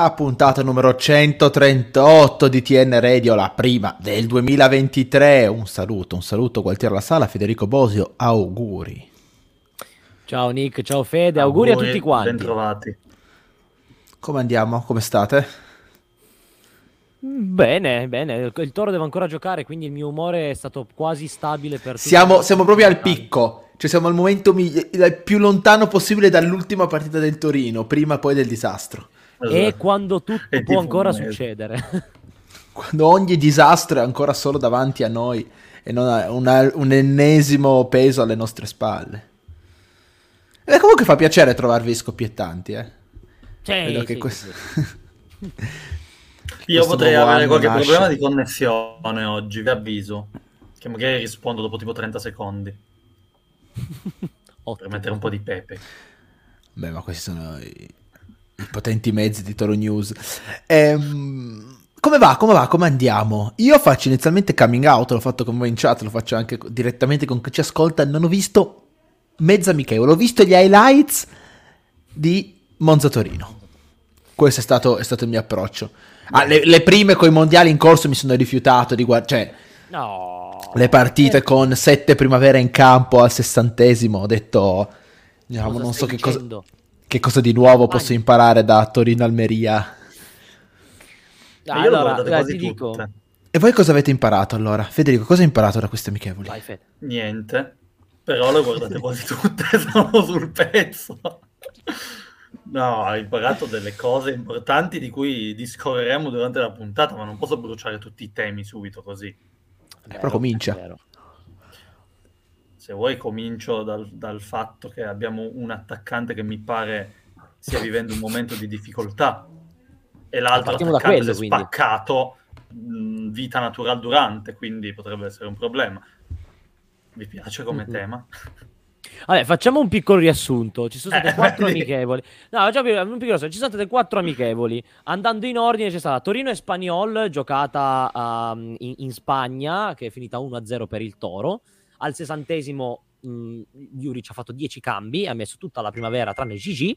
La puntata numero 138 di TN Radio, la prima del 2023. Un saluto, un saluto Gualtiero La Sala, Federico Bosio, auguri. Ciao Nick, ciao Fede, auguri, auguri a tutti quanti. Bentrovati. Come andiamo? Come state? Bene, bene. Il Toro deve ancora giocare, quindi il mio umore è stato quasi stabile per Siamo, siamo proprio al picco. Cioè siamo al momento mi- il più lontano possibile dall'ultima partita del Torino, prima poi del disastro. Esatto. E quando tutto e può ancora succedere. Quando ogni disastro è ancora solo davanti a noi e non ha una, un ennesimo peso alle nostre spalle. E comunque fa piacere trovarvi scoppiettanti, eh. Sì, sì, questo... sì. Io potrei avere qualche nasce. problema di connessione oggi, vi avviso. Che magari rispondo dopo tipo 30 secondi. per mettere un po' di pepe. Beh, ma questi sono i, i potenti mezzi di Toro News. Ehm, come va? Come va? Come andiamo? Io faccio inizialmente coming out, l'ho fatto con voi in chat, lo faccio anche direttamente con chi ci ascolta. Non ho visto mezza amichevole, ho visto gli highlights di Monza Torino. Questo è stato, è stato il mio approccio. Ah, le, le, prime con i mondiali in corso mi sono rifiutato di guardare. Cioè, no. le partite eh. con sette primavera in campo al sessantesimo. Ho detto, diciamo, non so che cosa, che cosa, di nuovo Vai. posso imparare da Torino Almeria. Ah, allora, allora ti dico. E voi cosa avete imparato allora? Federico, cosa hai imparato da queste amichevoli? Vai, Niente, però le guardate quasi tutte, sono sul pezzo. No, hai imparato delle cose importanti di cui discorreremo durante la puntata, ma non posso bruciare tutti i temi subito così. Vero, Però comincia. Se vuoi comincio dal, dal, fatto che abbiamo un attaccante che mi pare stia vivendo un momento di difficoltà e l'altro attaccante quello, spaccato mh, vita naturale durante, quindi potrebbe essere un problema. Vi piace come mm-hmm. tema? Vabbè, facciamo un piccolo riassunto. Ci sono state eh, quattro amichevoli. No, facciamo un piccolo riassunto. Ci sono state quattro amichevoli. Andando in ordine, c'è stata Torino e Spagnol, giocata um, in, in, Spagna, che è finita 1-0 per il Toro. Al sessantesimo, um, Juric ha fatto 10 cambi, ha messo tutta la primavera tranne Gigi.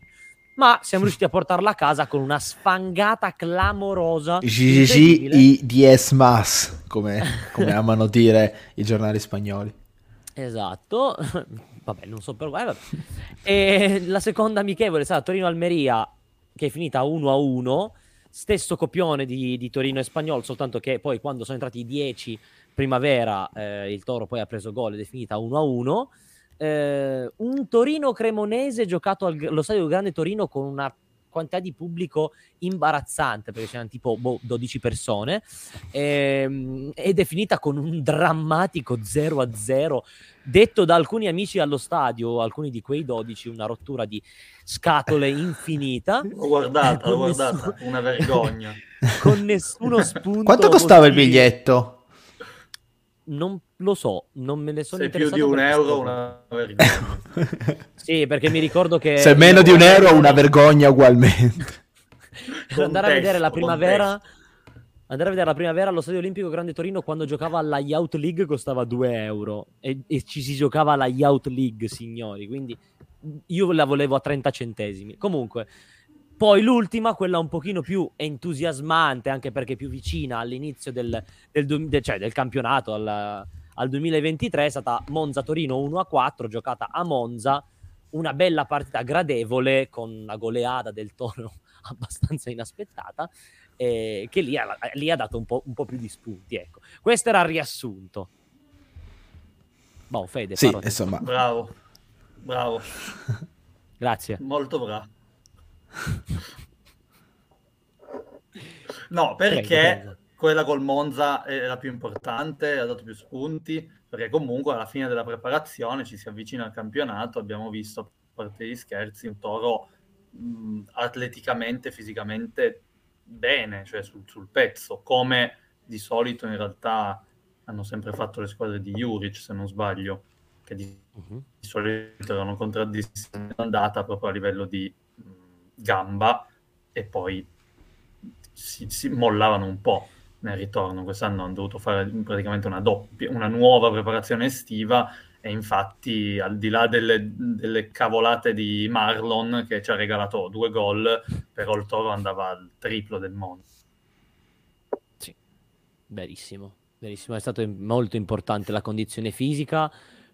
Ma siamo riusciti a portarla a casa con una sfangata clamorosa. Gigi i dies mas, come, come amano dire i giornali spagnoli. Esatto, vabbè, non so per voi. E la seconda amichevole è stata Torino-Almeria, che è finita 1-1. Stesso copione di, di, Torino e Spagnolo, soltanto che poi quando sono entrati i 10 primavera, eh, il Toro poi ha preso gol ed è finita 1-1. Eh, un Torino cremonese giocato allo stadio Grande Torino con una quantità di pubblico imbarazzante perché c'erano tipo boh, 12 persone ehm, ed è finita con un drammatico 0 a 0 detto da alcuni amici allo stadio alcuni di quei 12 una rottura di scatole infinita l'ho guardata, l'ho guardata nessuno... una vergogna con nessuno spunto quanto costava così... il biglietto? Non lo so, non me ne sono Se più di un euro una vergogna. sì, perché mi ricordo che... Se meno di un euro una vergogna ugualmente. andare a vedere la primavera... Andare a vedere la primavera allo Stadio Olimpico Grande Torino quando giocava alla Youth League costava 2 euro e, e ci si giocava alla Youth League, signori. Quindi io la volevo a 30 centesimi. Comunque, poi l'ultima, quella un pochino più entusiasmante, anche perché più vicina all'inizio del, del, del, cioè del campionato, al, al 2023, è stata Monza-Torino 1-4, giocata a Monza, una bella partita gradevole con una goleada del Toro abbastanza inaspettata, eh, che lì ha, lì ha dato un po', un po', più di spunti. Ecco. Questo era il riassunto. Boh, Fede, sì, insomma. Bravo, bravo. Grazie. Molto bravo. No, perché quella col Monza è la più importante, ha dato più spunti, perché comunque alla fine della preparazione ci si avvicina al campionato, abbiamo visto, a parte gli scherzi, un toro mh, atleticamente, fisicamente bene, cioè sul, sul, pezzo, come di solito in realtà hanno sempre fatto le squadre di Juric, se non sbaglio, che di, uh-huh. di solito erano contraddistinti andata proprio a livello di gamba e poi si, si, mollavano un po' nel ritorno. Quest'anno hanno dovuto fare praticamente una, doppia, una nuova preparazione estiva e infatti al di là delle, delle cavolate di Marlon che ci ha regalato due gol, però il Toro andava al triplo del mondo. Sì, verissimo, verissimo, è stato molto importante la condizione fisica,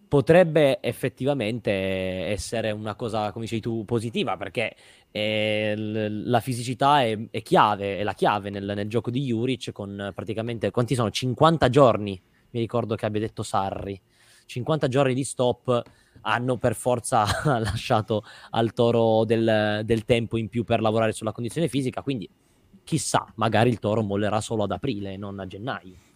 potrebbe effettivamente essere una cosa, come dicevi tu, positiva, perché eh, la fisicità è, è, chiave, è la chiave nel, nel, gioco di Juric con praticamente, quanti sono? 50 giorni, mi ricordo che abbia detto Sarri, 50 giorni di stop hanno per forza lasciato al toro del, del, tempo in più per lavorare sulla condizione fisica, quindi chissà, magari il toro mollerà solo ad aprile, non a gennaio.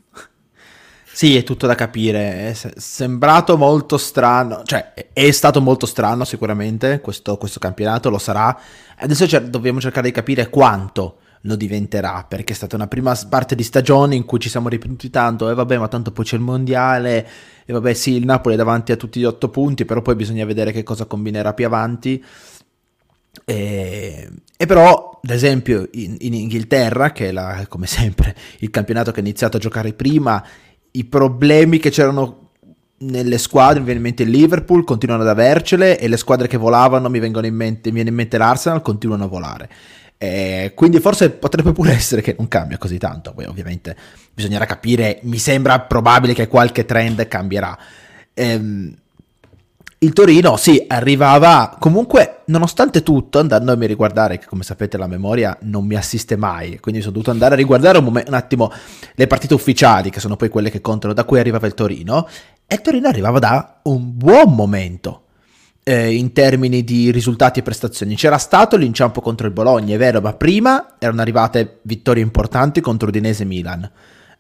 Sì, è tutto da capire. È sembrato molto strano, cioè è stato molto strano sicuramente questo, questo campionato, lo sarà. Adesso cer- dobbiamo cercare di capire quanto lo diventerà, perché è stata una prima parte di stagione in cui ci siamo ripetuti tanto, e eh, vabbè, ma tanto poi c'è il mondiale, e vabbè, sì, il Napoli è davanti a tutti gli otto punti, però poi bisogna vedere che cosa combinerà più avanti. E, e però, ad esempio, in, in Inghilterra, che è la, come sempre il campionato che ha iniziato a giocare prima, i problemi che c'erano nelle squadre, mi viene in mente il Liverpool, continuano ad avercele e le squadre che volavano, mi vengono in mente, mi viene in mente l'Arsenal, continuano a volare. Eh, quindi forse potrebbe pure essere che non cambia così tanto, poi ovviamente bisognerà capire, mi sembra probabile che qualche trend cambierà. Eh, il Torino, sì, arrivava comunque, nonostante tutto, andandomi a riguardare, che come sapete la memoria non mi assiste mai, quindi sono dovuto andare a riguardare un, mom- un attimo le partite ufficiali, che sono poi quelle che contano da cui arrivava il Torino, e il Torino arrivava da un buon momento eh, in termini di risultati e prestazioni. C'era stato l'inciampo contro il Bologna, è vero, ma prima erano arrivate vittorie importanti contro Udinese e Milan.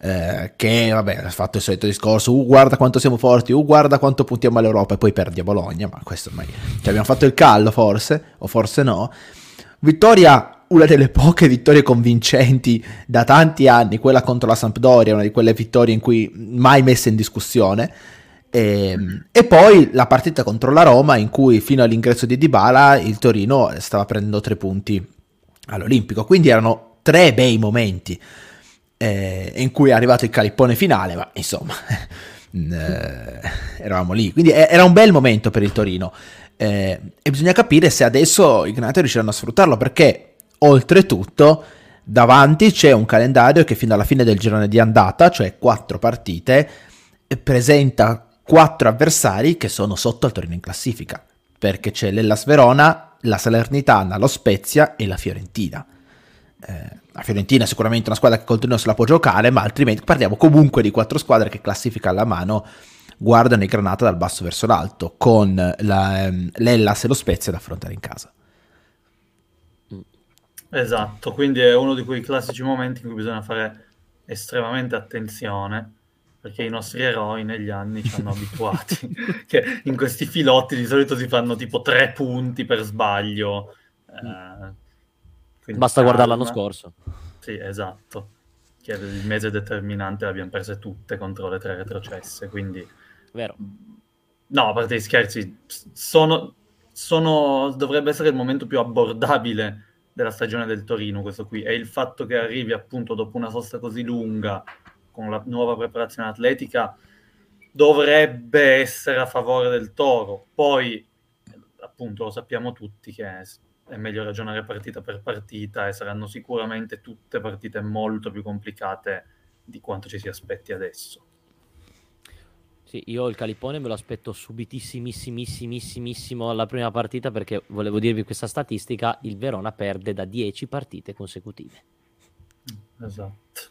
Eh, che vabbè ha fatto il solito discorso uh, guarda quanto siamo forti uh, guarda quanto puntiamo all'Europa e poi perdi a Bologna ma questo ormai cioè, abbiamo fatto il callo forse o forse no. Vittoria una delle poche vittorie convincenti da tanti anni quella contro la Sampdoria una di quelle vittorie in cui mai messa in discussione. E, ehm, e, poi la partita contro la Roma in cui fino all'ingresso di Dybala il Torino stava prendendo tre punti all'Olimpico. Quindi erano tre bei momenti eh, in cui è arrivato il calippone finale, ma insomma eh, eravamo lì. Quindi era un bel momento per il Torino eh, e bisogna capire se adesso i Granati riusciranno a sfruttarlo perché oltretutto davanti c'è un calendario che fino alla fine del girone di andata, cioè quattro partite, presenta quattro avversari che sono sotto al Torino in classifica, perché c'è l'Ellas Verona, la Salernitana, lo Spezia e la Fiorentina. Eh, la Fiorentina è sicuramente una squadra che col Torino se la può giocare, ma altrimenti parliamo comunque di quattro squadre che classifica alla mano guardano i Granata dal basso verso l'alto, con la, ehm, l'Ellas e lo Spezia da affrontare in casa. Esatto, quindi è uno di quei classici momenti in cui bisogna fare estremamente attenzione perché i nostri eroi negli anni ci hanno abituati, che in questi filotti di solito si fanno tipo tre punti per sbaglio. Eh, Basta guardare l'anno scorso. Sì, esatto. Che il mese determinante le abbiamo perse tutte contro le tre retrocesse, quindi... Vero. No, a parte gli scherzi, sono, sono, dovrebbe essere il momento più abbordabile della stagione del Torino questo qui, e il fatto che arrivi appunto dopo una sosta così lunga con la nuova preparazione atletica dovrebbe essere a favore del Toro. Poi, appunto, lo sappiamo tutti che è meglio ragionare partita per partita e saranno sicuramente tutte partite molto più complicate di quanto ci si aspetti adesso. Sì, io il Calipone me lo aspetto subitissimissimo alla prima partita perché volevo dirvi questa statistica, il Verona perde da 10 partite consecutive. Esatto.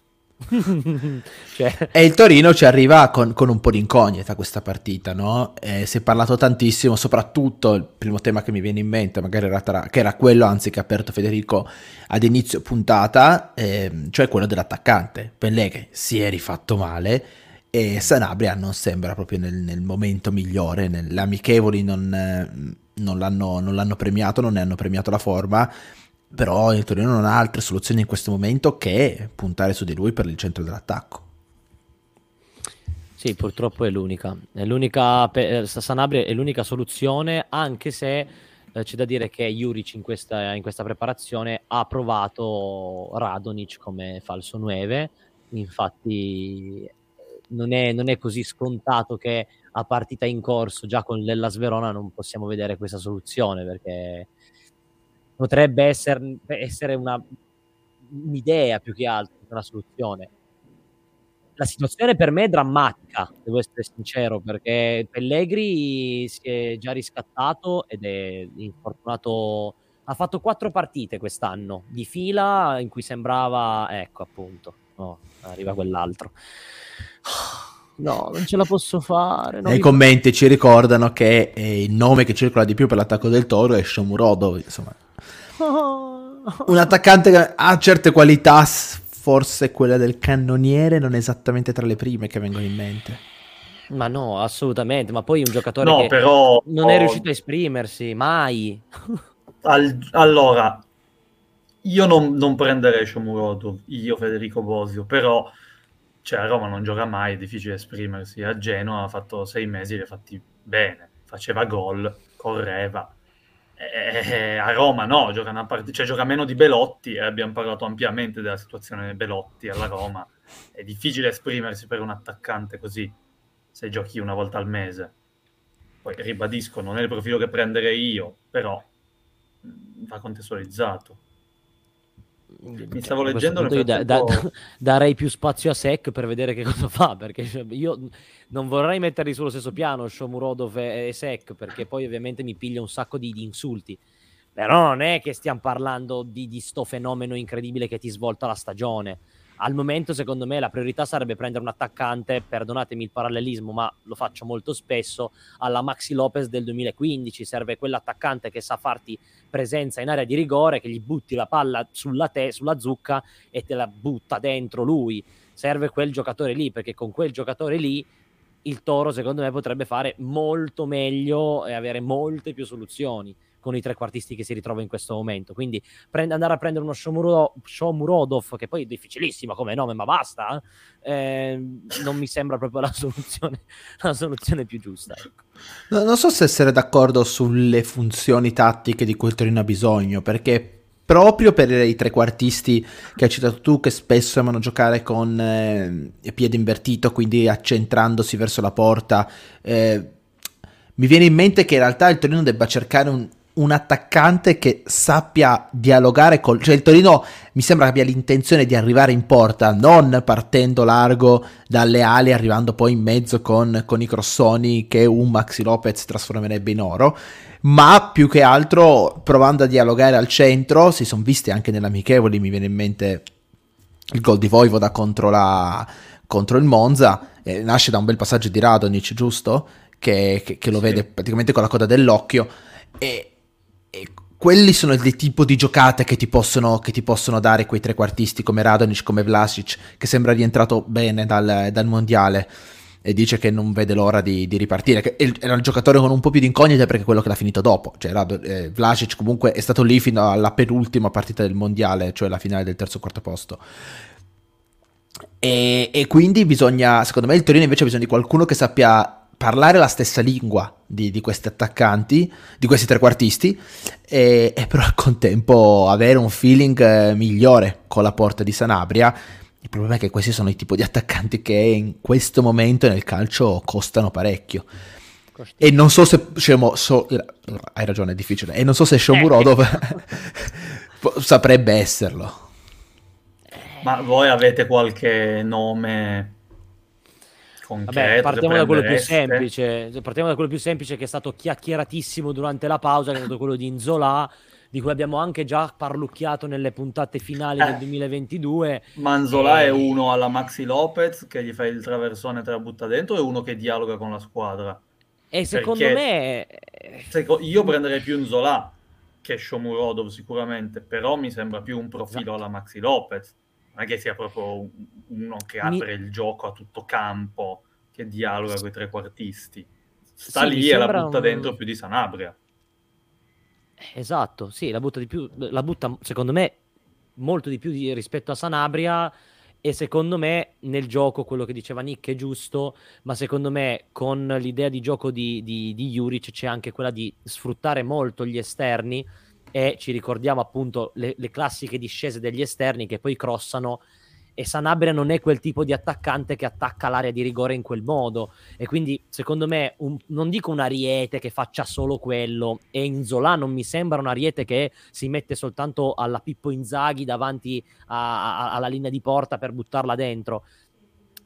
cioè... E il Torino ci arriva con, con, un po' di incognita questa partita, no? Eh, si è parlato tantissimo, soprattutto il primo tema che mi viene in mente, magari era tra, che era quello, anzi che ha aperto Federico ad inizio puntata, eh, cioè quello dell'attaccante. Pellegrini si è rifatto male e Sanabria non sembra proprio nel, nel momento migliore, nelle amichevoli non, eh, non, l'hanno, non l'hanno premiato, non ne hanno premiato la forma però il Torino non ha altre soluzioni in questo momento che puntare su di lui per il centro dell'attacco. Sì, purtroppo è l'unica. È l'unica eh, Sanabria è l'unica soluzione, anche se eh, c'è da dire che Juric in questa, in questa preparazione ha provato Radonic come falso 9. Infatti non è, non è così scontato che a partita in corso, già con l'Ellas Verona, non possiamo vedere questa soluzione perché potrebbe essere, essere una, un'idea più che altro, una soluzione. La situazione per me è drammatica, devo essere sincero, perché Pellegri si è già riscattato ed è infortunato. Ha fatto quattro partite quest'anno di fila in cui sembrava, ecco appunto, oh, arriva quell'altro. No, non ce la posso fare. Nei commenti ci ricordano che eh, il nome che circola di più per l'attacco del Toro è Shomurodov, insomma. Un attaccante che ha certe qualità, forse quella del cannoniere non è esattamente tra le prime che vengono in mente. Ma no, assolutamente, ma poi un giocatore no, che però... non è riuscito a esprimersi, mai. Al... allora, io non, non prenderei Shomurodov, io Federico Bosio, però cioè a Roma non gioca mai, è difficile esprimersi. A Genoa ha fatto sei mesi, li ha fatti bene, faceva gol, correva. E a Roma no, gioca, una part- cioè, gioca meno di Belotti e abbiamo parlato ampiamente della situazione Belotti alla Roma. È difficile esprimersi per un attaccante così, se giochi una volta al mese. Poi ribadisco, non è il profilo che prenderei io, però va contestualizzato. Mi stavo leggendo nel da, da, darei più spazio a Sec per vedere che cosa fa perché cioè, io non vorrei metterli sullo stesso piano Shomurodov e, e Sec perché poi ovviamente mi piglia un sacco di, di insulti. Però non è che stiamo parlando di, di sto fenomeno incredibile che ti svolta la stagione al momento, secondo me, la priorità sarebbe prendere un attaccante, perdonatemi il parallelismo, ma lo faccio molto spesso, alla Maxi Lopez del 2015. Serve quell'attaccante che sa farti presenza in area di rigore, che gli butti la palla sulla, te, sulla zucca e te la butta dentro lui. Serve quel giocatore lì, perché con quel giocatore lì il Toro, secondo me, potrebbe fare molto meglio e avere molte più soluzioni con i trequartisti che si ritrova in questo momento. Quindi prend- andare a prendere uno Shomuro- Shomurodov, che poi è difficilissimo come nome, ma basta, eh, non mi sembra proprio la soluzione, la soluzione più giusta. Ecco. No, non so se essere d'accordo sulle funzioni tattiche di cui il Torino ha bisogno, perché proprio per i trequartisti che hai citato tu, che spesso amano giocare con eh, piede invertito, quindi accentrandosi verso la porta. Eh, mi viene in mente che in realtà il Torino debba cercare un, un attaccante che sappia dialogare col... cioè il Torino mi sembra che abbia l'intenzione di arrivare in porta, non partendo largo dalle ali, arrivando poi in mezzo con, con i crossoni che un Maxi Lopez trasformerebbe in oro, ma più che altro provando a dialogare al centro, si sono visti anche nell'amichevoli, mi viene in mente il gol di Voivoda contro, la, contro il Monza, eh, nasce da un bel passaggio di Radonic, giusto? Che, che, che lo sì. vede praticamente con la coda dell'occhio. E, e quelli sono dei tipi di giocate che ti, possono, che ti possono dare quei trequartisti come Radonic, come Vlasic, che sembra rientrato bene dal, dal mondiale e dice che non vede l'ora di, di ripartire. Che era un giocatore con un po' più di incognite perché è quello che l'ha finito dopo. Cioè, Rad- eh, Vlasic comunque è stato lì fino alla penultima partita del mondiale, cioè la finale del terzo quarto posto. E, e, quindi bisogna, secondo me, il Torino invece ha bisogno di qualcuno che sappia parlare la stessa lingua di, di questi attaccanti, di questi trequartisti, e, e, però al contempo avere un feeling eh, migliore con la porta di Sanabria. Il problema è che questi sono i tipi di attaccanti che in questo momento nel calcio costano parecchio. E non so se Shemo, so, hai ragione, è difficile. E non so se Shomurodov eh. saprebbe esserlo. Ma voi avete qualche nome Vabbè, partiamo da quello più semplice. Partiamo da quello più semplice che è stato chiacchieratissimo durante la pausa, che è stato quello di Inzola, di cui abbiamo anche già parlucchiato nelle puntate finali eh. del 2022. Manzola e... è uno alla Maxi Lopez che gli fa il traversone e te la butta dentro, e uno che dialoga con la squadra. E secondo me. Io prenderei più Inzola che Shomurodov sicuramente, però mi sembra più un profilo esatto. alla Maxi Lopez non è che sia proprio uno che apre Mi... il gioco a tutto campo, che dialoga con i trequartisti. Sta sì, lì e la butta un... dentro più di Sanabria. Esatto, sì, la butta di più, la butta secondo me molto di più di, rispetto a Sanabria e secondo me nel gioco quello che diceva Nick è giusto, ma secondo me con l'idea di gioco di, di, di Juric c'è anche quella di sfruttare molto gli esterni e ci ricordiamo appunto le, le classiche discese degli esterni che poi crossano e Sanabria non è quel tipo di attaccante che attacca l'area di rigore in quel modo. E quindi secondo me un, non dico un ariete che faccia solo quello e Inzola non mi sembra un ariete che si mette soltanto alla Pippo Inzaghi davanti a, a, alla linea di porta per buttarla dentro.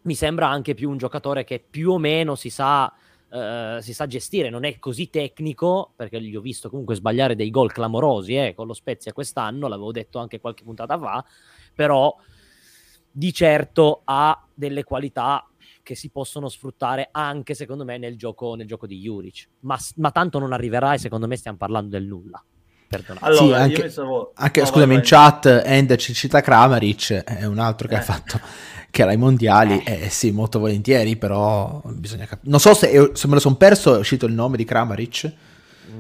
Mi sembra anche più un giocatore che più o meno si sa Uh, si sa gestire, non è così tecnico, perché gli ho visto comunque sbagliare dei gol clamorosi eh, con lo Spezia quest'anno, l'avevo detto anche qualche puntata fa, però di certo ha delle qualità che si possono sfruttare anche secondo me nel gioco, nel gioco di Juric ma, ma, tanto non arriverà e secondo me stiamo parlando del nulla Perdonate. Allora, sì, anche, stavo... anche no, scusami, vai, in chat Ender ci cita Kramaric, è un altro che eh. ha fatto che era ai mondiali, eh. eh sì, molto volentieri, però bisogna capire. Non so se, se me lo sono perso, è uscito il nome di Kramaric.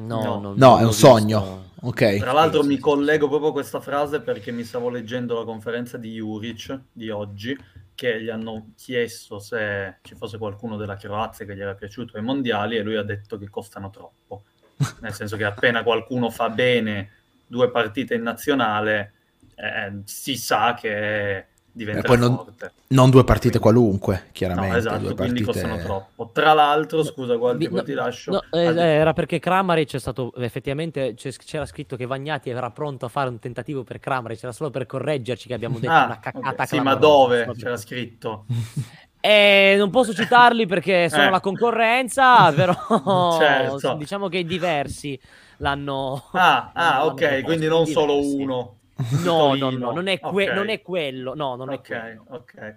No, no, no, no è un visto. sogno. Okay. Tra l'altro mi collego proprio a questa frase perché mi stavo leggendo la conferenza di Juric di oggi che gli hanno chiesto se ci fosse qualcuno della Croazia che gli era piaciuto ai mondiali e lui ha detto che costano troppo. Nel senso che appena qualcuno fa bene due partite in nazionale eh, si sa che diventa poi non, non, due partite qualunque, chiaramente. No, esatto, due quindi partite... costano troppo. Tra l'altro, scusa, guardi, poi no, ti lascio. No, eh, eh, era perché Kramaric è stato, effettivamente, c'era scritto che Vagnati era pronto a fare un tentativo per Kramaric, era solo per correggerci che abbiamo detto ah, una caccata okay. Sì, ma dove c'era scritto? Eh, non posso citarli perché sono eh. la concorrenza, però certo. diciamo che diversi l'hanno... Ah, ah ok, quindi non diversi. solo uno. No, no, no, non è, que- okay. non è quello. No, non okay, è quello. Ok,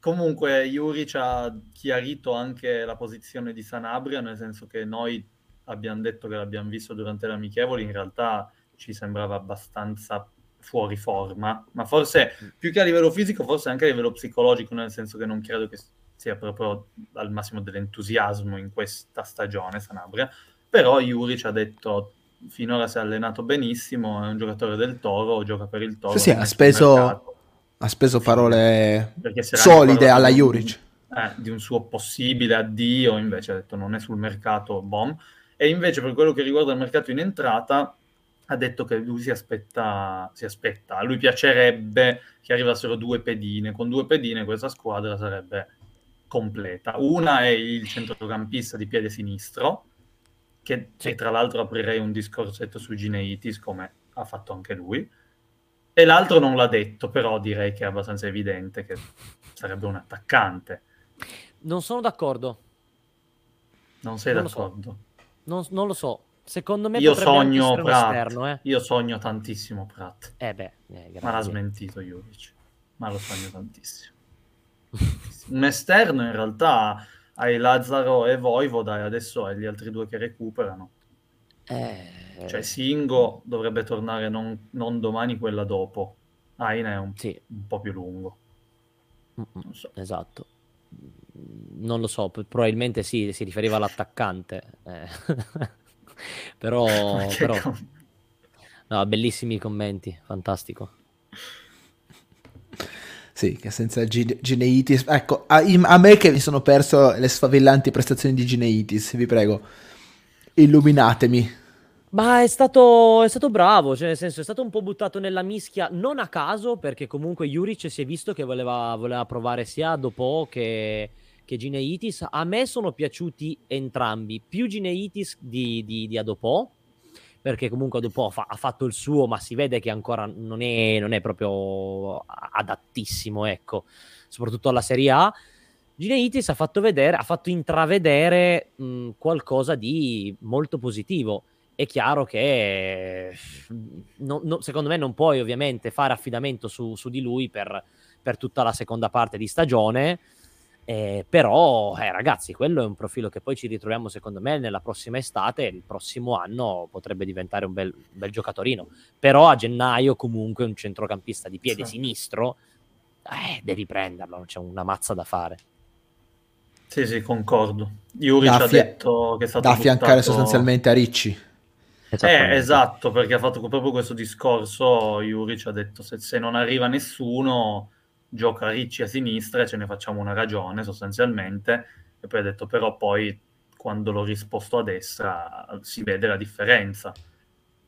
Comunque, Yuri ci ha chiarito anche la posizione di Sanabria, nel senso che noi abbiamo detto che l'abbiamo visto durante l'amichevole, in realtà ci sembrava abbastanza fuori forma, ma forse più che a livello fisico, forse anche a livello psicologico, nel senso che non credo che sia proprio al massimo dell'entusiasmo in questa stagione Sanabria, però Yuri ci ha detto finora si è allenato benissimo, è un giocatore del Toro, gioca per il Toro. Sì, sì ha speso, ha speso parole solide alla Juric. Eh, di un suo possibile addio, invece ha detto non è sul mercato, bom. E invece per quello che riguarda il mercato in entrata, ha detto che lui si aspetta, si aspetta, a lui piacerebbe che arrivassero due pedine, con due pedine questa squadra sarebbe completa. Una è il centrocampista di piede sinistro, che sì. tra l'altro aprirei un discorsetto su Gineitis, come ha fatto anche lui. E l'altro non l'ha detto, però direi che è abbastanza evidente che sarebbe un attaccante. Non sono d'accordo. Non sei non d'accordo? So. non, non, lo so. Secondo me io sogno Pratt. Esterno, eh. Io sogno tantissimo Pratt. Eh beh, eh, ma l'ha smentito Juric. Ma lo sogno tantissimo. un esterno in realtà hai Lazzaro e Voivoda e adesso hai gli altri due che recuperano. Eh... Cioè Singo dovrebbe tornare non, non domani, quella dopo. Aina è un, sì. un po' più lungo. So. Esatto. Non lo so, probabilmente sì, si riferiva all'attaccante. Eh. però... però... No, bellissimi commenti, fantastico. Sì, che senza G- Gineitis. Ecco, a, a, me che mi sono perso le sfavillanti prestazioni di Gineitis, vi prego, illuminatemi. Ma è stato, è stato bravo, cioè nel senso è stato un po' buttato nella mischia, non a caso, perché comunque Juric si è visto che voleva, voleva provare sia dopo che, che Gineitis. A me sono piaciuti entrambi, più Gineitis di, di, di Adopò, perché comunque dopo fa, ha fatto il suo, ma si vede che ancora non è, non è proprio adattissimo, ecco, soprattutto alla Serie A. Gineitis ha fatto vedere, ha fatto intravedere mh, qualcosa di molto positivo. È chiaro che no, no, secondo me non puoi ovviamente fare affidamento su, su di lui per, per tutta la seconda parte di stagione eh, però, eh, ragazzi, quello è un profilo che poi ci ritroviamo, secondo me, nella prossima estate. Il prossimo anno potrebbe diventare un bel, un bel giocatorino. Però a gennaio, comunque, un centrocampista di piede sì. sinistro, eh, devi prenderlo, c'è una mazza da fare. Sì, sì, concordo. Juric ha detto che è stato da affiancare buttato... sostanzialmente a Ricci. Eh, esatto, perché ha fatto proprio questo discorso. Juric ha detto se, se non arriva nessuno gioca Ricci a sinistra e ce ne facciamo una ragione sostanzialmente. E poi ha detto però poi quando l'ho risposto a destra si vede la differenza.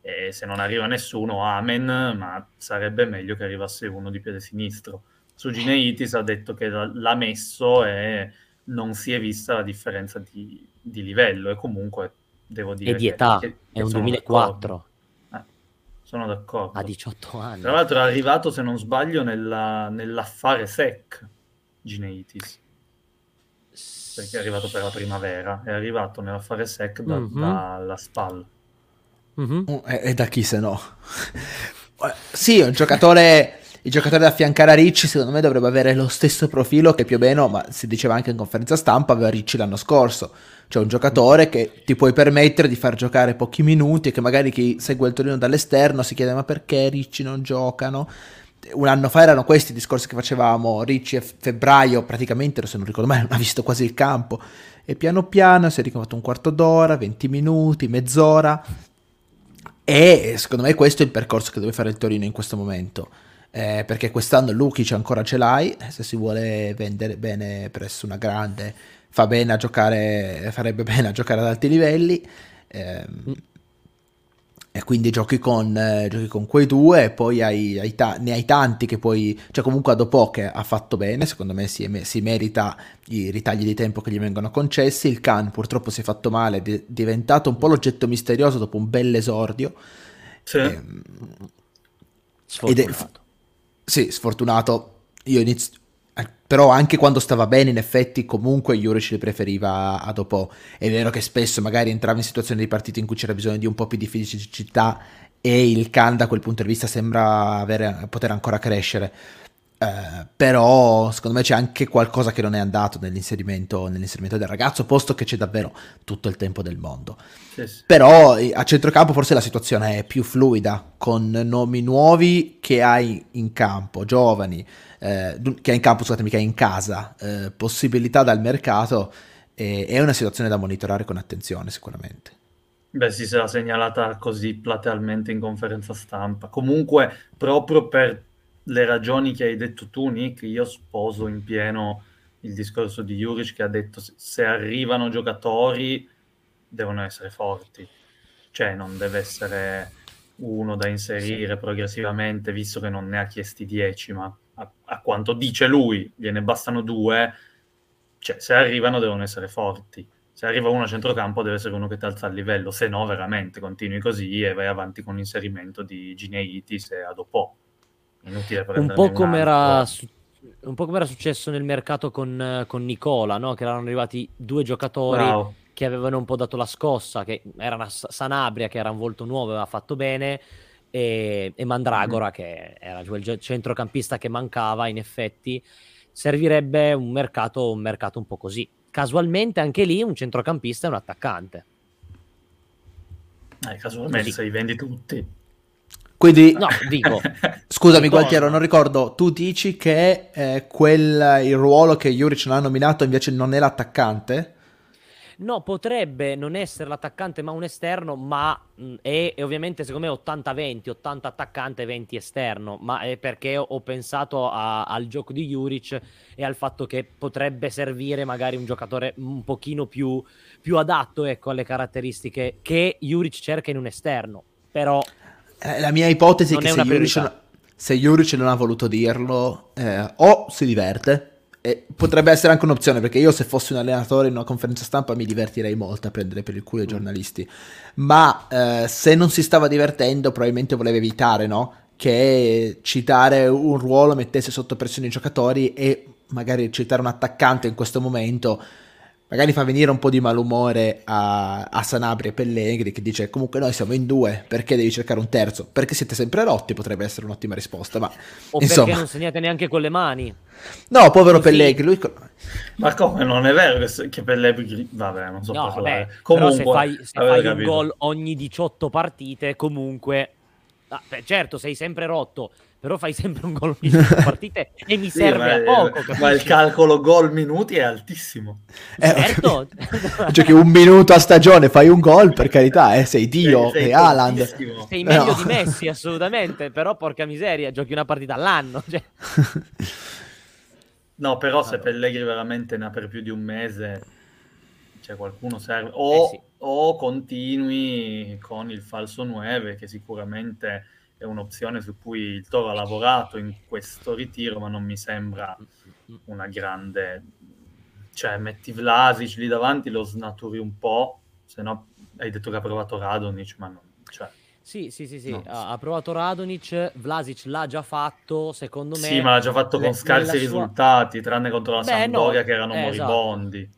E se non arriva nessuno amen ma sarebbe meglio che arrivasse uno di piede sinistro. Su Gineitis ha detto che l'ha messo e non si è vista la differenza di, di livello. E comunque devo dire... E di età, che, che è un 2004. Eh, sono d'accordo. A 18 anni. Tra l'altro è arrivato, se non sbaglio, nella, nell'affare SEC Gineitis. Perché è arrivato per la primavera, è arrivato nell'affare SEC da, mm-hmm. dalla SPAL. Mm-hmm. E, da chi se no? sì, un giocatore il giocatore da affiancare a Ricci secondo me dovrebbe avere lo stesso profilo che più o meno, ma si diceva anche in conferenza stampa, aveva Ricci l'anno scorso. Cioè un giocatore che ti puoi permettere di far giocare pochi minuti e che magari chi segue il Torino dall'esterno si chiede ma perché Ricci non giocano? Un anno fa erano questi i discorsi che facevamo, Ricci a febbraio praticamente, se non ricordo mai, non ha visto quasi il campo. E piano piano si è ricavato un quarto d'ora, 20 minuti, mezz'ora. E secondo me questo è il percorso che deve fare il Torino in questo momento eh, perché quest'anno Lukic ancora ce l'hai, se si vuole vendere bene presso una grande fa bene a giocare, farebbe bene a giocare ad alti livelli. Ehm, e quindi giochi con, eh, giochi con, quei due e poi hai, hai ta- ne hai tanti che poi, cioè comunque dopo che ha fatto bene, secondo me si, si, merita i ritagli di tempo che gli vengono concessi, il Khan purtroppo si è fatto male, è diventato un po' l'oggetto misterioso dopo un bel esordio. Sì. Ehm, ed è, sì, sfortunato. Io inizio... Eh, però anche quando stava bene, in effetti, comunque Juric li preferiva a dopo. È vero che spesso magari entrava in situazioni di partita in cui c'era bisogno di un po' più di fisicità e il Khan da quel punto di vista sembra avere, poter ancora crescere. Uh, però secondo me c'è anche qualcosa che non è andato nell'inserimento, nell'inserimento, del ragazzo, posto che c'è davvero tutto il tempo del mondo. Sì, sì. Però a centrocampo forse la situazione è più fluida, con nomi nuovi che hai in campo, giovani, eh, che hai in campo, scusatemi, che hai in casa, eh, possibilità dal mercato, eh, è una situazione da monitorare con attenzione sicuramente. Beh, sì, se l'ha segnalata così platealmente in conferenza stampa. Comunque, proprio per le ragioni che hai detto tu, Nick, io sposo in pieno il discorso di Juric che ha detto se arrivano giocatori devono essere forti, cioè non deve essere uno da inserire sì. progressivamente, visto che non ne ha chiesti 10, ma a, a, quanto dice lui gliene bastano due, cioè se arrivano devono essere forti. Se arriva uno a centrocampo deve essere uno che ti alza il livello, se no veramente continui così e vai avanti con l'inserimento di Gineitis e Adopo. Un po' come era un po' come era successo nel mercato con, con Nicola, no? che erano arrivati due giocatori Bravo. che avevano un po' dato la scossa, che era Sanabria che era un volto nuovo, aveva fatto bene, e, e Mandragora mm. che era quel centrocampista che mancava in effetti. Servirebbe un mercato, un mercato un po' così. Casualmente anche lì un centrocampista e un attaccante. Eh, casualmente se li vendi tutti. Quindi, no, dico, scusami Gualtiero, non ricordo, tu dici che eh, quel, il ruolo che Juric non ha nominato invece non è l'attaccante? No, potrebbe non essere l'attaccante ma un esterno, ma mh, è, è, ovviamente secondo me 80-20, 80 attaccante e 20 esterno, ma è perché ho, ho pensato a, al gioco di Juric e al fatto che potrebbe servire magari un giocatore un pochino più, più adatto ecco, alle caratteristiche che Juric cerca in un esterno, però la mia ipotesi non è che se Juric, se Juric, non ha voluto dirlo, eh, o si diverte, e potrebbe essere anche un'opzione, perché io se fossi un allenatore in una conferenza stampa mi divertirei molto a prendere per il culo i mm. giornalisti, ma eh, se non si stava divertendo probabilmente voleva evitare, no? Che citare un ruolo mettesse sotto pressione i giocatori e magari citare un attaccante in questo momento magari fa venire un po' di malumore a, a Sanabria e Pellegrini che dice comunque noi siamo in due, perché devi cercare un terzo? Perché siete sempre rotti, potrebbe essere un'ottima risposta, ma o insomma... perché non segnate neanche con le mani. No, povero Così. Pellegrini, lui... Ma come non è vero che, che Pellegrini... Vabbè, non so no, vabbè, Comunque, però se fai, se fai un gol ogni 18 partite, comunque... Ah, beh, certo, sei sempre rotto, però fai sempre un gol ogni partite e mi sì, serve a poco. Capisci? Ma il calcolo gol minuti è altissimo. Eh, certo. cioè che un minuto a stagione fai un gol, per carità, eh, sei Dio sei, sei e Haaland. Sei meglio no. di Messi, assolutamente, però porca miseria, giochi una partita all'anno. Cioè. no, però se Pellegrini veramente ne ha per più di un mese, cioè qualcuno serve. O, eh sì. O continui con il falso 9, che sicuramente è un'opzione su cui il Toro ha lavorato in questo ritiro, ma non mi sembra una grande... Cioè, metti Vlasic lì davanti, lo snaturi un po', se no hai detto che ha provato Radonic, ma non... Cioè, sì, sì, sì, sì. No. Ha, provato Radonic, Vlasic l'ha già fatto, secondo me. Sì, ma l'ha già fatto con scarsi risultati, sua... tranne contro la Beh, Sampdoria no. che erano eh, esatto. moribondi.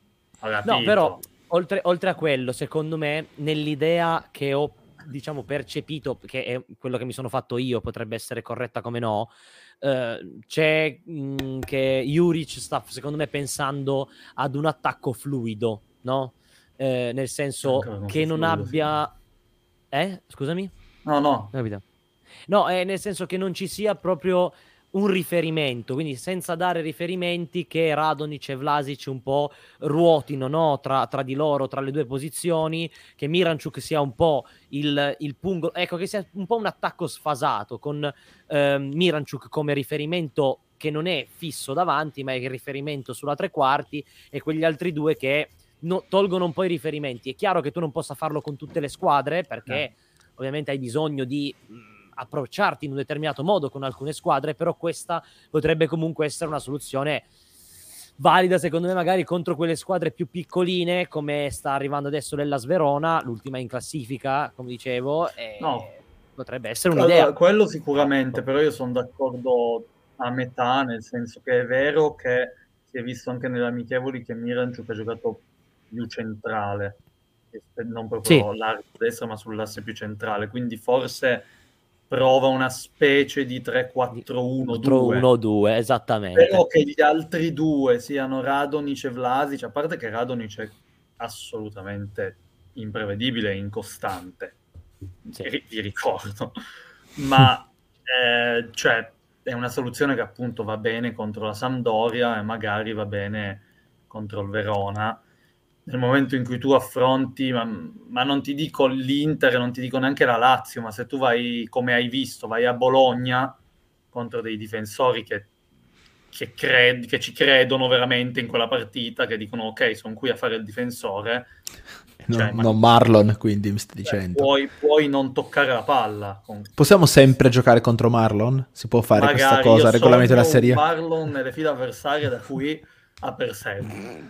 No, però oltre, oltre, a quello, secondo me, nell'idea che ho diciamo percepito, che è quello che mi sono fatto io, potrebbe essere corretta come no, eh, c'è mh, mm, che Juric sta secondo me pensando ad un attacco fluido, no? Eh, nel senso che non fluido, abbia... Eh? Scusami? No, no. No, eh, nel senso che non ci sia proprio un riferimento, quindi senza dare riferimenti che Radonic e Vlasic un po' ruotino no? tra, tra, di loro, tra le due posizioni, che Miranchuk sia un po' il, il pungo, ecco che sia un po' un attacco sfasato con eh, Miranchuk come riferimento che non è fisso davanti, ma è il riferimento sulla tre quarti e quegli altri due che no, tolgono un po' i riferimenti. È chiaro che tu non possa farlo con tutte le squadre perché eh. ovviamente hai bisogno di approcciarti in un determinato modo con alcune squadre, però questa potrebbe comunque essere una soluzione valida secondo me magari contro quelle squadre più piccoline come sta arrivando adesso l'Ella Sverona, l'ultima in classifica, come dicevo, no. potrebbe essere un'idea. Allora, quello sicuramente, però io sono d'accordo a metà, nel senso che è vero che si è visto anche nelle amichevoli che Miranchuk ha giocato più centrale, non proprio sì. l'arco destra ma sull'asse più centrale, quindi forse prova una specie di 3-4-1-2. 1-2, esattamente. Però che gli altri due siano Radonic e Vlasic, a parte che Radonic è assolutamente imprevedibile e incostante, sì. vi ricordo, ma eh, cioè, è una soluzione che appunto va bene contro la Sampdoria e magari va bene contro il Verona nel momento in cui tu affronti, ma, ma, non ti dico l'Inter, non ti dico neanche la Lazio, ma se tu vai, come hai visto, vai a Bologna contro dei difensori che, che, cred- che ci credono veramente in quella partita, che dicono ok, sono qui a fare il difensore. Non, cioè, non Marlon, quindi mi stai cioè, dicendo. Puoi, puoi, non toccare la palla. Con... Possiamo sempre giocare contro Marlon? Si può fare Magari questa cosa? Regolamento della serie? Marlon nelle file avversarie da qui a per sempre.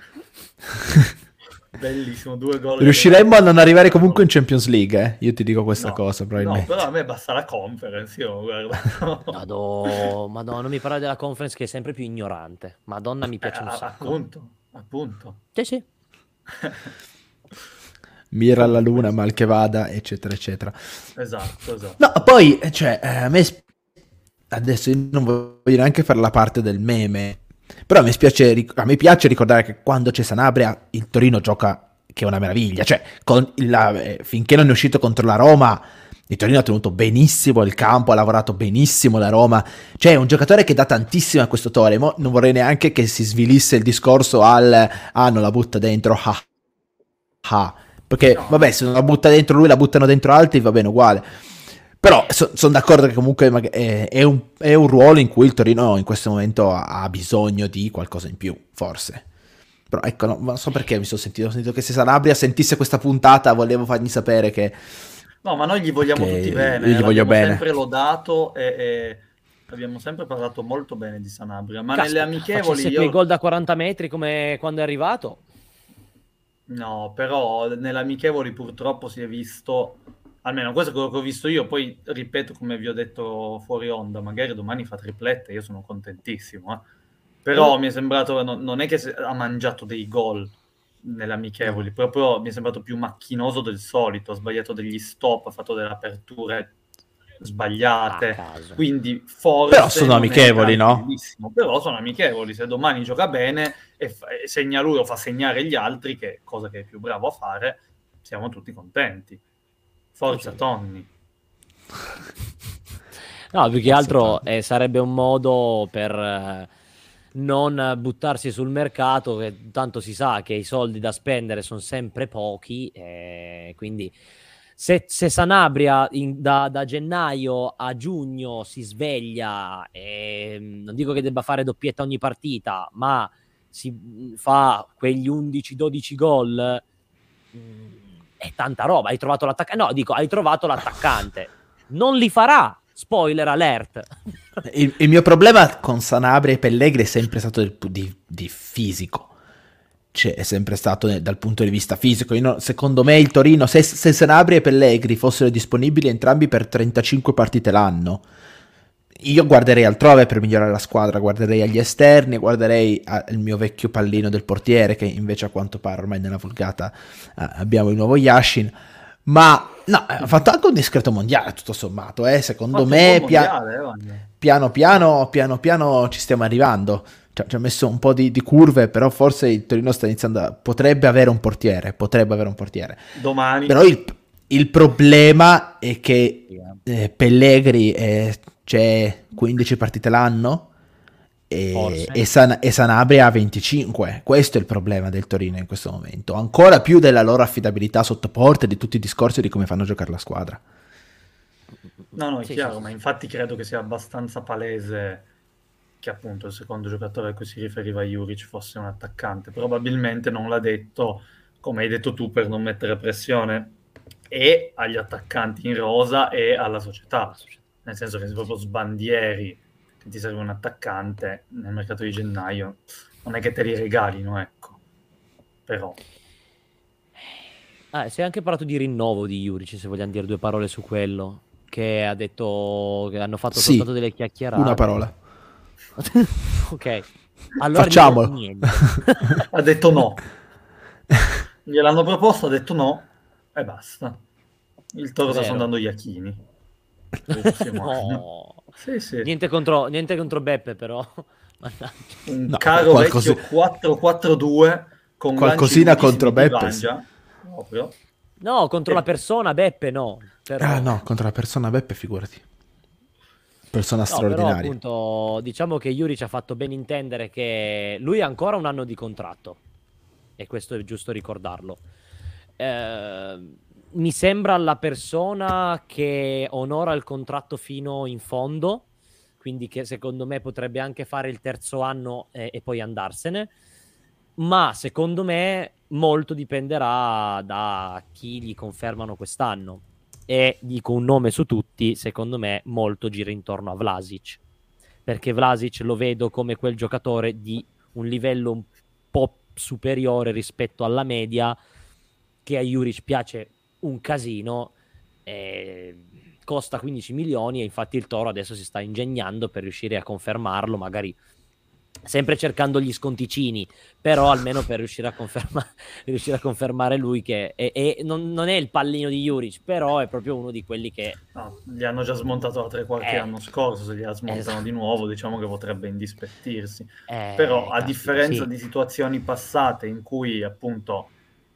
Bellissimo, due gol. Riusciremmo a non arrivare comunque in Champions League, eh? Io ti dico questa no, cosa, probabilmente. No, però a me basta la conference, io guarda. Madonna, Madonna, non mi parla della conference che è sempre più ignorante. Madonna, mi piace eh, un sacco. Appunto, appunto. Sì, sì. Mira alla luna, mal che vada, eccetera, eccetera. Esatto, esatto. No, poi, cioè, eh, a me... Adesso io non voglio neanche fare la parte del meme, però a me, spiace, a me piace ricordare che quando c'è Sanabria il Torino gioca che è una meraviglia. Cioè, la, eh, finché non è uscito contro la Roma, il Torino ha tenuto benissimo il campo, ha lavorato benissimo la Roma. Cioè, è un giocatore che dà tantissimo a questo Tore. Mo non vorrei neanche che si svilisse il discorso al ah, non la butta dentro. Ah, ah. Perché, no. vabbè, se non la butta dentro lui, la buttano dentro altri, va bene uguale. Però so, sono d'accordo che comunque è, è, un, è, un, ruolo in cui il Torino in questo momento ha, ha bisogno di qualcosa in più, forse. Però ecco, no, non so perché mi sono sentito, ho sentito che se Sanabria sentisse questa puntata volevo fargli sapere che... No, ma noi gli vogliamo tutti bene. Io gli voglio bene. sempre lodato e, e abbiamo sempre parlato molto bene di Sanabria, ma Caspita, nelle amichevoli... Io... quei gol da 40 metri come quando è arrivato? No, però nelle amichevoli purtroppo si è visto almeno questo è quello che ho visto io. Poi ripeto, come vi ho detto fuori onda, magari domani fa triplette, io sono contentissimo. Eh. Però mm. mi è sembrato, no, non è che ha mangiato dei gol nelle amichevoli, mm. proprio mi è sembrato più macchinoso del solito, ha sbagliato degli stop, ha fatto delle aperture sbagliate. Quindi forse Però sono amichevoli, no? Però sono amichevoli, se domani gioca bene e, fa, e segna lui o fa segnare gli altri, che cosa che è più bravo a fare, siamo tutti contenti. Forza Tony. No, più che altro eh, sarebbe un modo per eh, non buttarsi sul mercato, che tanto si sa che i soldi da spendere sono sempre pochi, eh, quindi se, se Sanabria in, da, da, gennaio a giugno si sveglia, e, non dico che debba fare doppietta ogni partita, ma si fa quegli 11-12 gol. Mh, mm, è tanta roba. Hai trovato l'attaccante. No, dico, hai trovato l'attaccante. Non li farà Spoiler alert. il, il, mio problema con Sanabria e Pellegri è sempre stato di, di, di fisico. Cioè, è sempre stato dal punto di vista fisico. No, secondo me il Torino, se, se Sanabria e Pellegri fossero disponibili entrambi per 35 partite l'anno, io guarderei altrove per migliorare la squadra, guarderei agli esterni, guarderei al mio vecchio pallino del portiere che invece a quanto pare ormai nella vulgata eh, abbiamo il nuovo Yashin, ma no, ha fatto anche un discreto mondiale tutto sommato, eh. secondo me pia- mondiale, piano piano, piano piano ci stiamo arrivando, ci ha messo un po' di, di, curve, però forse il Torino sta iniziando, a, potrebbe avere un portiere, potrebbe avere un portiere. Domani. Però il, il problema è che eh, Pellegri è c'è 15 partite l'anno e, e, San, e, Sanabria ha 25. Questo è il problema del Torino in questo momento. Ancora più della loro affidabilità sotto porta e di tutti i discorsi di come fanno giocare la squadra. No, no, è sì, chiaro, sì. ma infatti credo che sia abbastanza palese che appunto il secondo giocatore a cui si riferiva Juric fosse un attaccante. Probabilmente non l'ha detto, come hai detto tu, per non mettere pressione e agli attaccanti in rosa e alla società nel senso che se proprio sbandieri che ti serve un attaccante nel mercato di gennaio, non è che te li regalino, ecco. Però... Ah, si è anche parlato di rinnovo di Juric, se vogliamo dire due parole su quello, che ha detto che hanno fatto sì, soltanto delle chiacchierate. Una parola. ok. Allora Facciamolo. ha detto no. Gliel'hanno proposto, ha detto no e basta. Il Toro sta sondando gli Achini. No. sì, sì. Niente, contro, niente contro Beppe, però. Un no, caro qualcosa... vecchio 4-4-2 con qualcosina contro Beppe. No, contro eh. la persona Beppe no. Però... Ah no, contro la persona Beppe figurati. Persona no, straordinaria. Però, appunto, diciamo che Yuri ci ha fatto ben intendere che lui ha ancora un anno di contratto. E questo è giusto ricordarlo. Eh, mi sembra la persona che onora il contratto fino in fondo, quindi che secondo me potrebbe anche fare il terzo anno e, e poi andarsene. Ma secondo me molto dipenderà da chi gli confermano quest'anno. E dico un nome su tutti, secondo me molto gira intorno a Vlasic. Perché Vlasic lo vedo come quel giocatore di un livello un po' superiore rispetto alla media, che a Juric piace un casino. Eh, costa 15 milioni e infatti il Toro adesso si sta ingegnando per riuscire a confermarlo, magari sempre cercando gli sconticini, però almeno per riuscire a, conferma- riuscire a confermare lui che è, è, non, non, è il pallino di Juric, però è proprio uno di quelli che... No, li hanno già smontato da tre qualche eh, anno scorso, se li smontano esatto. di nuovo diciamo che potrebbe indispettirsi. Eh, però a differenza sì. di situazioni passate in cui appunto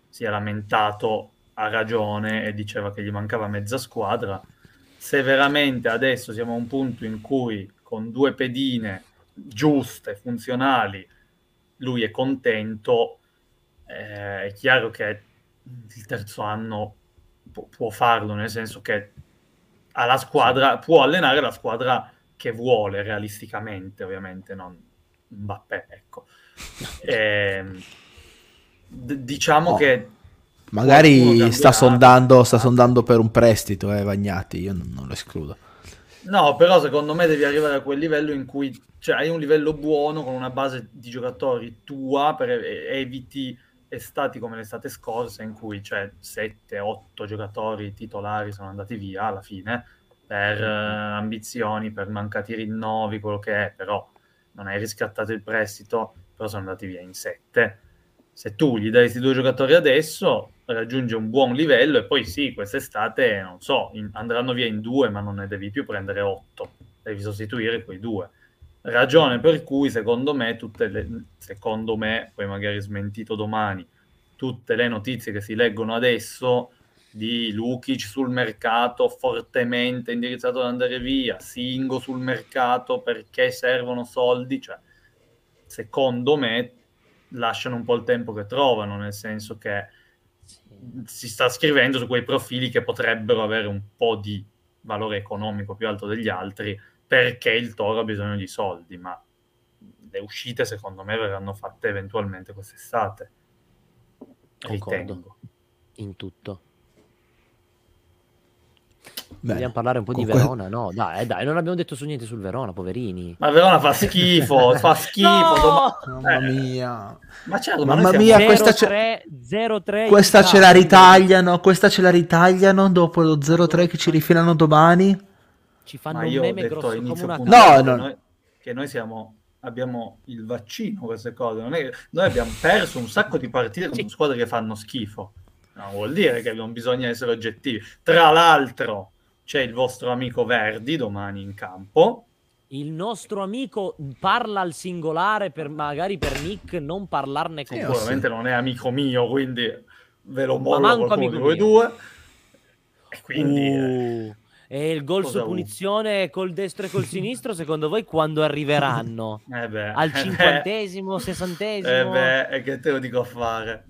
si è lamentato ha ragione e diceva che gli mancava mezza squadra. Se veramente adesso siamo a un punto in cui con due pedine giuste, funzionali, lui è contento, eh, è chiaro che il terzo anno pu- può farlo, nel senso che ha la squadra, può allenare la squadra che vuole realisticamente, ovviamente, non Mbappé, ecco. Eh, d- diciamo oh. che Magari sta sondando, sta sondando, per un prestito, eh, Vagnati, io non, non, lo escludo. No, però secondo me devi arrivare a quel livello in cui cioè, hai un livello buono con una base di giocatori tua, per eviti estati come l'estate scorsa in cui cioè, 7-8 giocatori titolari sono andati via alla fine per uh, ambizioni, per mancati rinnovi, quello che è, però non hai riscattato il prestito, però sono andati via in 7 se tu gli dai questi due giocatori adesso, raggiunge un buon livello e poi sì, quest'estate, non so, in, andranno via in due, ma non ne devi più prendere otto, devi sostituire quei due. Ragione per cui, secondo me, tutte le, secondo me, poi magari smentito domani, tutte le notizie che si leggono adesso di Lukic sul mercato fortemente indirizzato ad andare via, Singo sul mercato perché servono soldi, cioè, secondo me lasciano un po' il tempo che trovano, nel senso che si sta scrivendo su quei profili che potrebbero avere un po' di valore economico più alto degli altri perché il Toro ha bisogno di soldi, ma le uscite secondo me verranno fatte eventualmente quest'estate. Concordo. Ritengo. In tutto. Bene. Vogliamo parlare un po' di Verona? No, dai, dai, non abbiamo detto su niente sul Verona, poverini. Ma Verona fa schifo, fa schifo. no! Mamma mia. Ma certo, Mamma mia, 0, questa, 3, 0, 3 questa ce la ritagliano, questa ce la ritagliano dopo lo 0-3 che ci rifilano domani. Ci fanno Ma un meme grosso come una... No, no. Noi, che noi siamo abbiamo il vaccino, queste cose. Non è, noi abbiamo perso un sacco di partite con squadre che fanno schifo. No, vuol dire che non bisogna essere oggettivi. Tra l'altro, c'è il vostro amico Verdi domani in campo. Il nostro amico parla al singolare per magari per Nick non parlarne con sì, Sicuramente non è amico mio, quindi ve lo mollo qualcuno di voi due. E quindi... Uh. E il gol su punizione col destro e col sinistro, secondo voi quando arriveranno? Eh beh, Al eh cinquantesimo, sessantesimo? Eh beh, e che te lo dico a fare?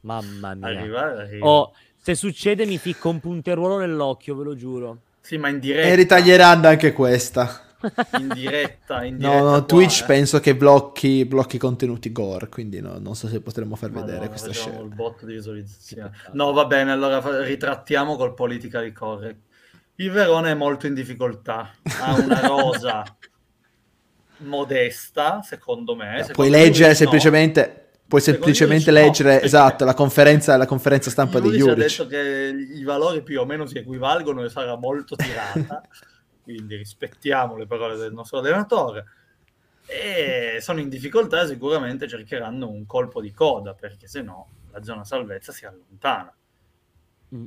Mamma mia. Arrivare, arriva. Oh, se succede mi ficco un punteruolo nell'occhio, ve lo giuro. Sì, ma in diretta. E ritaglieranno anche questa. In diretta, in diretta. No, no, qua, Twitch eh. penso che blocchi, blocchi contenuti gore, quindi no, non so se potremmo far ma vedere no, questa scelta. il bot di visualizzazione. No, va bene, allora ritrattiamo col politically correct. Il Verona è molto in difficoltà, ha una rosa modesta, secondo me. Secondo Puoi leggere semplicemente Puoi semplicemente leggere, no, esatto, la conferenza, la conferenza stampa di Juric. ha detto che i valori più o meno si equivalgono e sarà molto tirata, quindi rispettiamo le parole del nostro allenatore. E sono in difficoltà e sicuramente cercheranno un colpo di coda, perché se no la zona salvezza si allontana. Mm.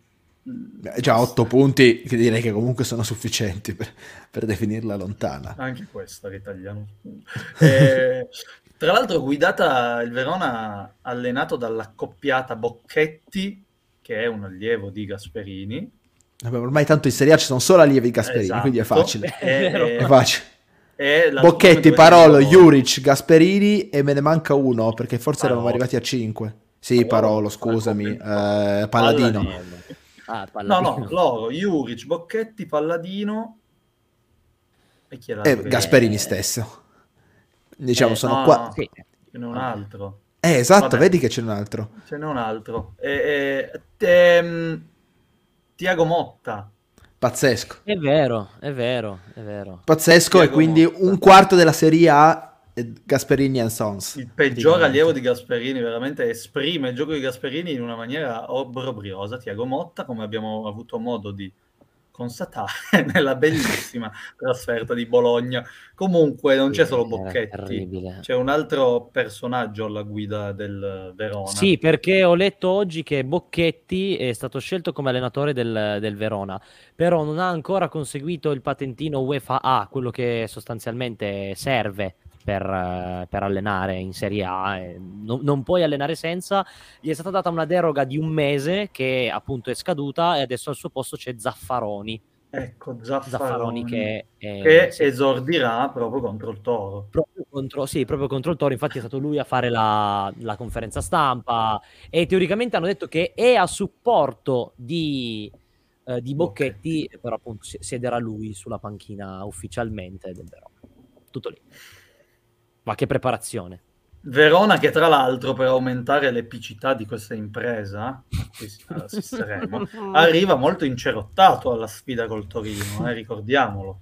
Già otto punti che direi che comunque sono sufficienti per, per definirla lontana. Anche questa ritagliamo. eh, tra l'altro guidata il Verona allenato dall'accoppiata Bocchetti, che è un allievo di Gasperini. Vabbè, ormai tanto in Serie A ci sono solo allievi di Gasperini, esatto. quindi è facile. È, è facile. Bocchetti, Parolo, Juric, Gasperini e me ne manca uno perché forse Parolo. eravamo arrivati a 5. Sì, Parolo, scusami, eh, Palladino. Palladino. Ah, Palladino. No, no, loro, Juric, Bocchetti, Palladino e chi è l'altro? Gasperini stesso. Diciamo, eh, sono no, qua. No, sì. Ce n'è un altro. Eh, esatto, Vabbè. vedi che c'è un altro. Ce n'è un altro. Eh, eh, Tiago Motta. Pazzesco. È vero, è vero, è vero. Pazzesco, Tiago e quindi Motta. un quarto della Serie A Gasperini and Sons. Il peggior allievo di Gasperini, veramente esprime il gioco di Gasperini in una maniera obbrobriosa. Tiago Motta, come abbiamo avuto modo di constatare nella bellissima trasferta di Bologna. Comunque non c'è solo Bocchetti, c'è un altro personaggio alla guida del Verona. Sì, perché ho letto oggi che Bocchetti è stato scelto come allenatore del, del Verona, però non ha ancora conseguito il patentino UEFA A, quello che sostanzialmente serve per, eh, per, allenare in Serie A, non, non, puoi allenare senza. Gli è stata data una deroga di un mese che appunto è scaduta e adesso al suo posto c'è Zaffaroni. Ecco, Zaffaroni, Zaffaroni che, è, che sì. esordirà proprio contro il Toro. Proprio contro, sì, proprio contro il Toro. Infatti è stato lui a fare la, la conferenza stampa e teoricamente hanno detto che è a supporto di, eh, di Bocchetti, Bocchetti, però appunto siederà lui sulla panchina ufficialmente del Verona. Tutto lì. Ma che preparazione. Verona che tra l'altro per aumentare l'epicità di questa impresa, assisteremo, arriva molto incerottato alla sfida col Torino, eh, ricordiamolo.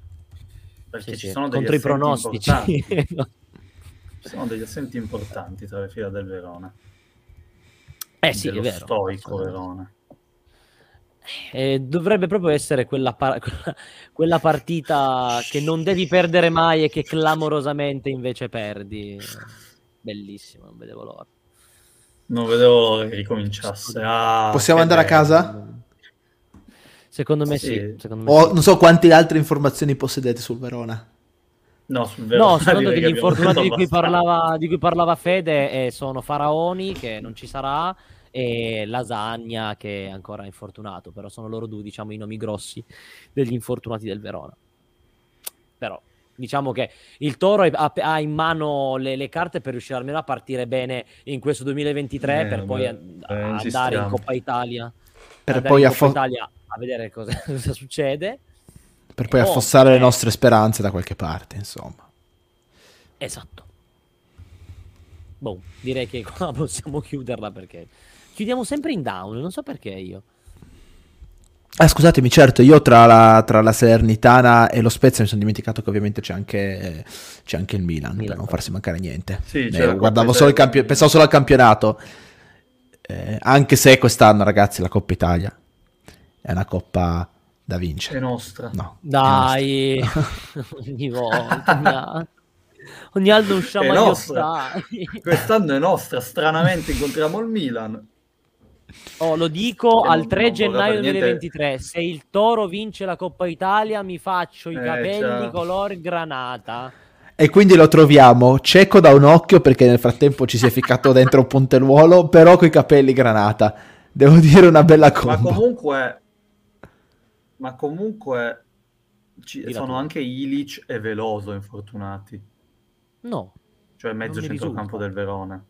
Perché sì, ci sono degli contro i pronostici. ci sono degli assenti importanti tra le fila del Verona. Eh sì, è vero. Stoico Verona. Eh, dovrebbe proprio essere quella, par- quella, partita che non devi perdere mai e che clamorosamente invece perdi. Bellissimo, non vedevo l'ora. Non vedevo l'ora che ricominciasse. Ah, Possiamo andare bello. a casa? Secondo me sì. sì. Secondo me o, sì. Non so quante altre informazioni possedete sul Verona. No, sul Verona. No, secondo che gli infortunati di cui, parlava, di cui parlava Fede eh, sono Faraoni, che non ci sarà, e Lasagna che è ancora infortunato, però sono loro due, diciamo, i nomi grossi degli infortunati del Verona. Però diciamo che il Toro ha, ha in mano le, le, carte per riuscire almeno a partire bene in questo 2023 eh, per poi a andare in Coppa Italia per poi affo- Italia a vedere cosa, cosa succede per poi oh, affossare eh. le nostre speranze da qualche parte insomma esatto boh, direi che qua possiamo chiuderla perché Chiudiamo sempre in down, non so perché io. Ah, scusatemi, certo, io tra la, tra la, Salernitana e lo Spezia mi sono dimenticato che ovviamente c'è anche, c'è anche il Milan, Milan, per non farsi mancare niente. Sì, eh, guardavo solo il campio- pensavo solo al campionato, eh, anche se quest'anno, ragazzi, la Coppa Italia è una coppa da vincere. È nostra. No, Dai, ogni volta. Ogni anno usciamo a Quest'anno è nostra, stranamente incontriamo il Milan. Oh, lo dico che al 3 gennaio 2023. Se il Toro vince la Coppa Italia, mi faccio i eh, capelli ciao. color granata. E quindi lo troviamo cieco da un occhio perché nel frattempo ci si è ficcato dentro un punteruolo, però con i capelli granata. Devo dire una bella cosa. Ma comunque, ma comunque ci sono anche Ilic e Veloso infortunati. No. Cioè mezzo centrocampo del Verona.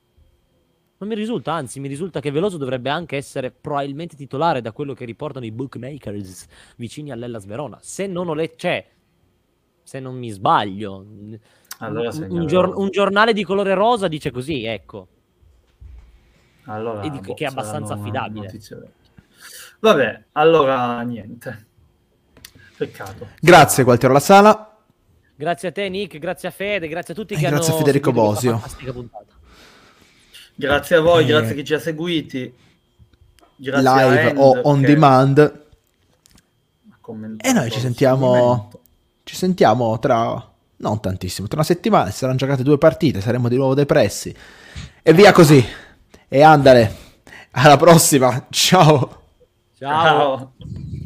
Non mi risulta, anzi, mi risulta che Veloso dovrebbe anche essere probabilmente titolare da quello che riportano i bookmakers vicini all'Ellas Verona. Se non ho letto, cioè, se non mi sbaglio, allora un, gior- un, giornale di colore rosa dice così, ecco. Allora, boh, che è abbastanza affidabile. Vabbè, allora niente. Peccato. Grazie, Gualtiero La Sala. Grazie a te, Nick, grazie a Fede, grazie a tutti che grazie hanno Grazie a Federico Bosio. Grazie a voi, eh, grazie a chi ci ha seguiti. Grazie live End, o on che... demand. E noi ci sentiamo. Ci sentiamo tra. Non tantissimo, tra una settimana saranno giocate due partite, saremo di nuovo depressi. E via così. E andale. Alla prossima. Ciao. Ciao. Ciao.